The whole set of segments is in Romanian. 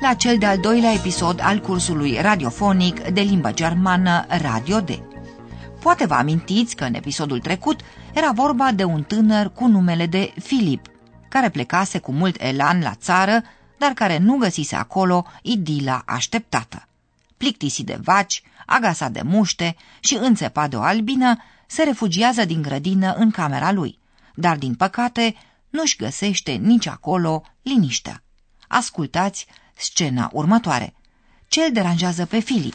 la cel de-al doilea episod al cursului radiofonic de limbă germană Radio D. Poate vă amintiți că în episodul trecut era vorba de un tânăr cu numele de Filip, care plecase cu mult elan la țară, dar care nu găsise acolo idila așteptată. Plictisit de vaci, agasat de muște și înțepat de o albină, se refugiază din grădină în camera lui, dar din păcate nu-și găsește nici acolo liniștea. Ascultați scena următoare. Ce îl deranjează pe Filip?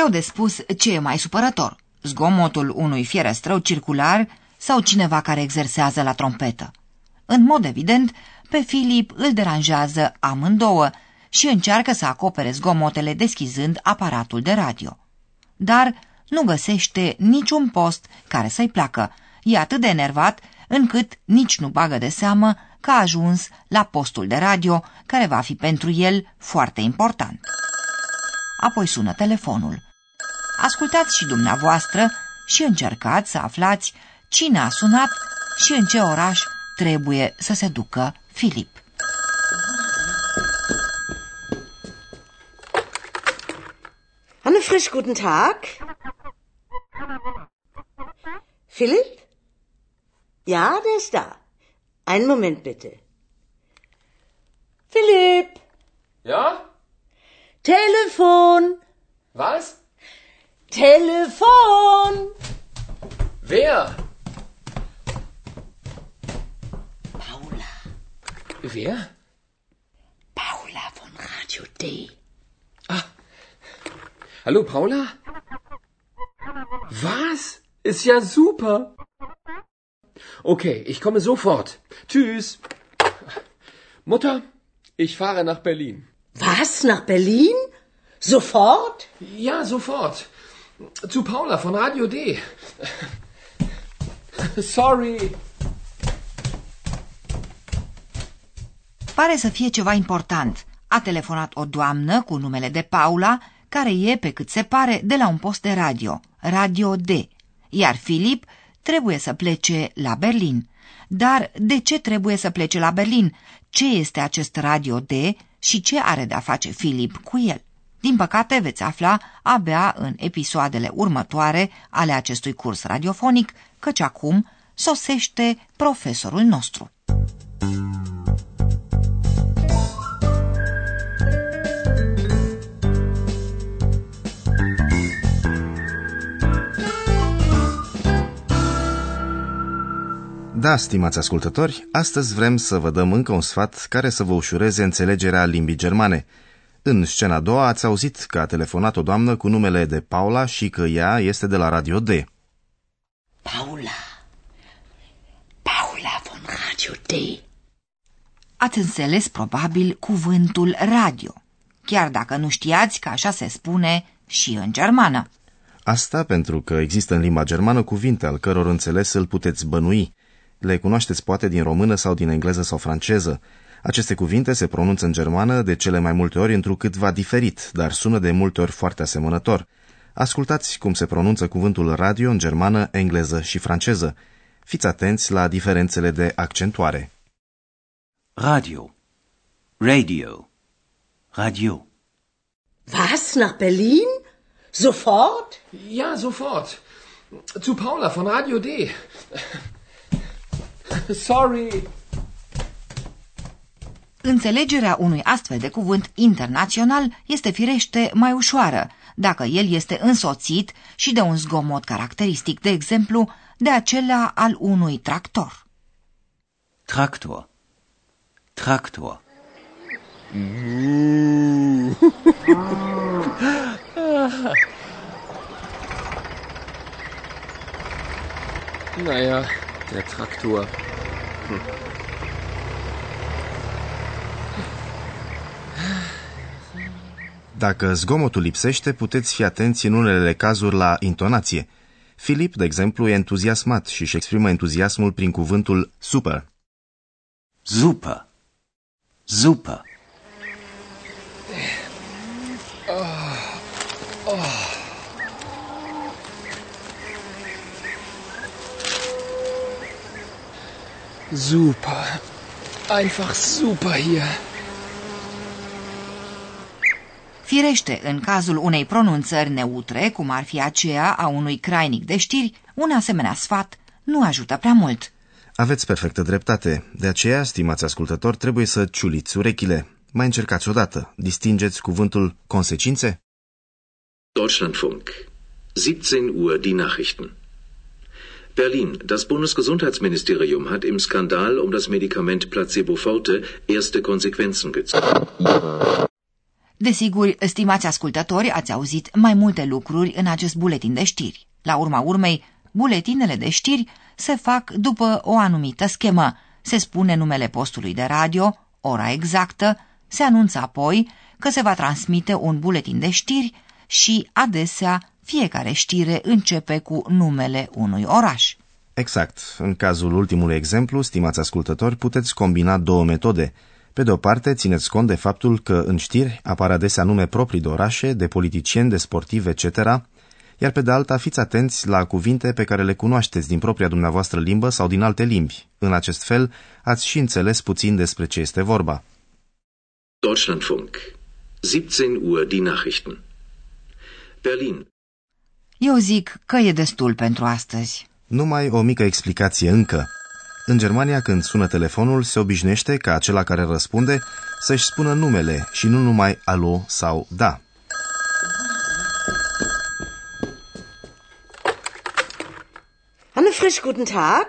Greu de spus ce e mai supărător, zgomotul unui fierăstrău circular sau cineva care exersează la trompetă. În mod evident, pe Filip îl deranjează amândouă și încearcă să acopere zgomotele deschizând aparatul de radio. Dar nu găsește niciun post care să-i placă. E atât de enervat încât nici nu bagă de seamă că a ajuns la postul de radio, care va fi pentru el foarte important. Apoi sună telefonul. Ascultați și dumneavoastră și încercați să aflați cine a sunat și în ce oraș trebuie să se ducă Filip. Hanne Frisch, guten Tag. Philipp? Ja, der ist da. Einen Moment bitte. Philipp, Ja? Telefon, Was? Telefon. Wer? Paula, Wer? Paula von Radio D. Hallo, Paula? Was? Ist ja super. Okay, ich komme sofort. Tschüss. Mutter, ich fahre nach Berlin. Was, nach Berlin? Sofort? Ja, sofort. Zu Paula von Radio D. Sorry. Pare să fie ceva important. A telefonat o doamnă cu numele de Paula, care e, pe cât se pare, de la un post de radio, Radio D. Iar Filip trebuie să plece la Berlin. Dar de ce trebuie să plece la Berlin? Ce este acest Radio D și ce are de-a face Filip cu el? Din păcate, veți afla abia în episoadele următoare ale acestui curs radiofonic, căci acum sosește profesorul nostru. Da, stimați ascultători, astăzi vrem să vă dăm încă un sfat care să vă ușureze înțelegerea limbii germane – în scena a doua ați auzit că a telefonat o doamnă cu numele de Paula și că ea este de la Radio D. Paula. Paula von Radio D. Ați înțeles probabil cuvântul radio, chiar dacă nu știați că așa se spune și în germană. Asta pentru că există în limba germană cuvinte al căror înțeles îl puteți bănui. Le cunoașteți poate din română sau din engleză sau franceză. Aceste cuvinte se pronunță în germană de cele mai multe ori întrucâtva diferit, dar sună de multe ori foarte asemănător. Ascultați cum se pronunță cuvântul radio în germană, engleză și franceză. Fiți atenți la diferențele de accentuare. Radio. Radio. Radio. Was? Nach Berlin? Sofort? Ja, sofort. Zu Paula von Radio D. Sorry. Înțelegerea unui astfel de cuvânt internațional este firește mai ușoară dacă el este însoțit și de un zgomot caracteristic, de exemplu, de acela al unui tractor. Traktor. Traktor. Naja, der Traktor. Dacă zgomotul lipsește, puteți fi atenți în unele cazuri la intonație. Filip, de exemplu, e entuziasmat și își exprimă entuziasmul prin cuvântul super. Super. Super. Super. Einfach super hier. Firește, în cazul unei pronunțări neutre, cum ar fi aceea a unui crainic de știri, un asemenea sfat nu ajută prea mult. Aveți perfectă dreptate. De aceea, stimați ascultători, trebuie să ciuliți urechile. Mai încercați odată. Distingeți cuvântul consecințe? Deutschlandfunk. 17 Uhr die Nachrichten. Berlin. Das Bundesgesundheitsministerium hat im Skandal um das Medikament Placebo Forte erste Konsequenzen gezogen. Desigur, stimați ascultători, ați auzit mai multe lucruri în acest buletin de știri. La urma urmei, buletinele de știri se fac după o anumită schemă. Se spune numele postului de radio, ora exactă, se anunță apoi că se va transmite un buletin de știri și, adesea, fiecare știre începe cu numele unui oraș. Exact. În cazul ultimului exemplu, stimați ascultători, puteți combina două metode. Pe de o parte, țineți cont de faptul că în știri apar adesea nume proprii de orașe, de politicieni, de sportivi, etc., iar pe de alta fiți atenți la cuvinte pe care le cunoașteți din propria dumneavoastră limbă sau din alte limbi. În acest fel, ați și înțeles puțin despre ce este vorba. Deutschlandfunk. 17 Uhr die Nachrichten. Berlin. Eu zic că e destul pentru astăzi. Numai o mică explicație încă. În Germania, când sună telefonul, se obișnuiește ca acela care răspunde să-și spună numele și nu numai alo sau da. Anne Frisch, guten Tag.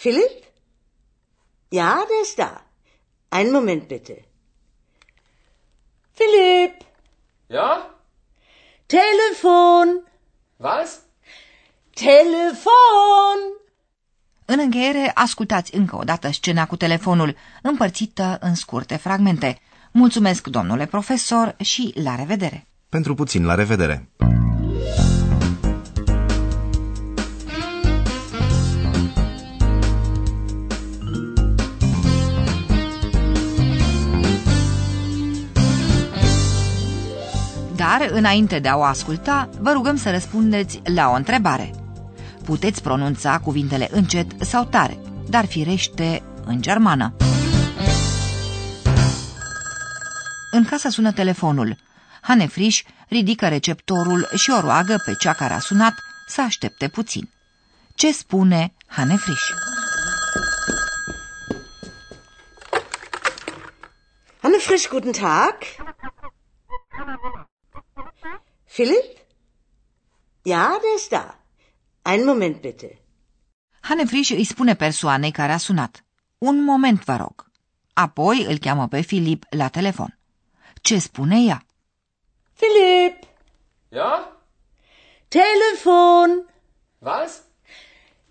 Philipp? Ja, der ist da. Einen Moment bitte. Philipp, Ja? Telefon, Was? Telefon. În încheiere, ascultați încă o dată scena cu telefonul, împărțită în scurte fragmente. Mulțumesc, domnule profesor, și la revedere! Pentru puțin, la revedere! Dar, înainte de a o asculta, vă rugăm să răspundeți la o întrebare. Puteți pronunța cuvintele încet sau tare, dar firește în germană. În casă sună telefonul. Hanefriș ridică receptorul și o roagă pe cea care a sunat să aștepte puțin. Ce spune Hanefriș? Anne Frisch, guten Tag. Philipp? Ja, der ist da. Einen Moment bitte. Hanefriș îi spune persoanei care a sunat. Un moment, vă rog. Apoi îl cheamă pe Filip la telefon. Ce spune ea? Philipp, Ja? Telefon, Was?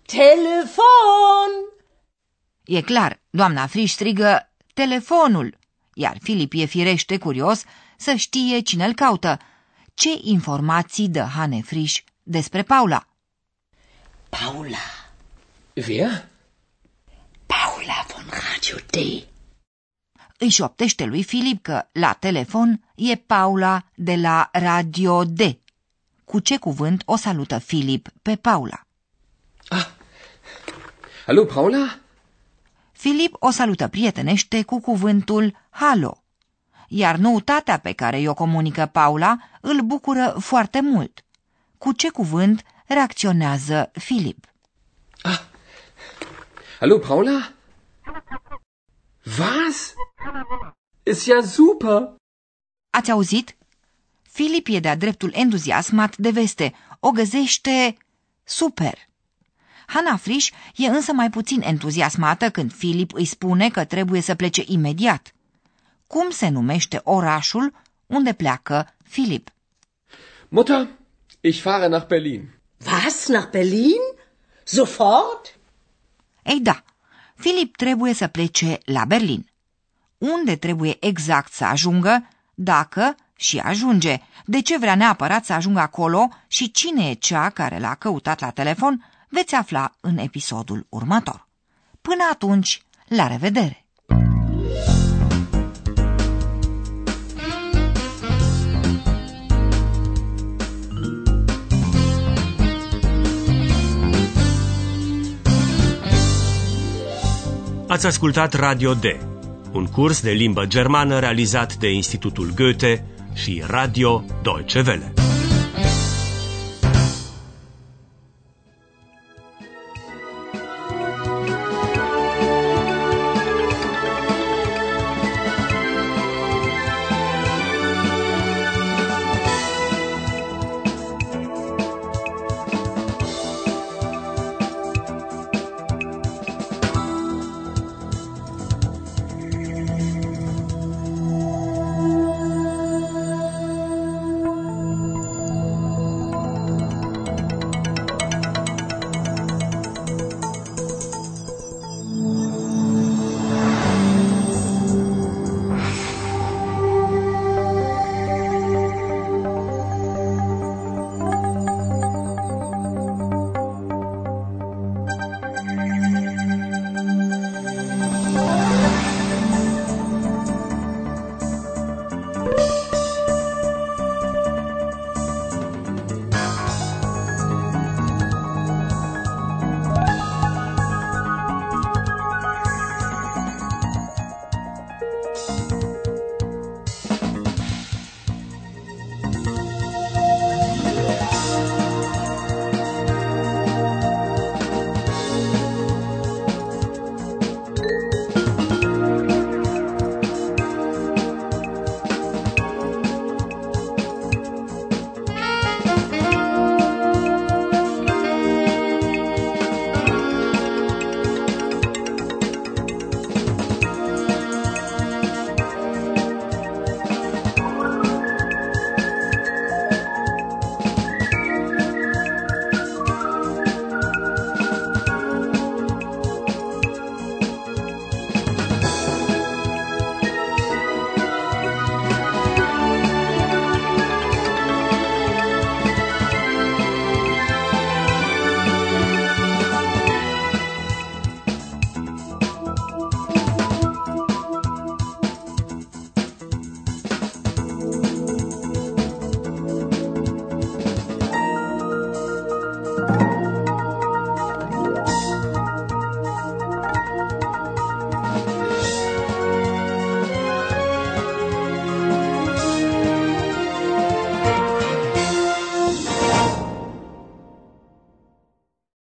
Telefon. E clar, doamna Friș strigă telefonul, iar Filip e firește curios să știe cine îl caută. Ce informații dă Hane Friș despre Paula? Paula, Wer? Paula von Radio D. Îi șoptește lui Filip că la telefon e Paula de la Radio D. Cu ce cuvânt o salută Filip pe Paula? Hallo, Paula? Filip o salută prietenește cu cuvântul halo, iar noutatea pe care i-o comunică Paula îl bucură foarte mult. Cu ce cuvânt reacționează Filip? Hallo, Paula? Was? Ist ja super. Ați auzit? Filip e de-a dreptul entuziasmat de veste. O găsește super. Hana Friș e însă mai puțin entuziasmată când Filip îi spune că trebuie să plece imediat. Cum se numește orașul unde pleacă Filip? Mutter, ich fahre nach Berlin. Was, nach Berlin? Sofort? Ei da, Filip trebuie să plece la Berlin. Unde trebuie exact să ajungă, dacă și ajunge, de ce vrea neapărat să ajungă acolo și cine e cea care l-a căutat la telefon, veți afla în episodul următor. Până atunci, la revedere! Ați ascultat Radio D, un curs de limbă germană realizat de Institutul Goethe și Radio Deutsche Welle.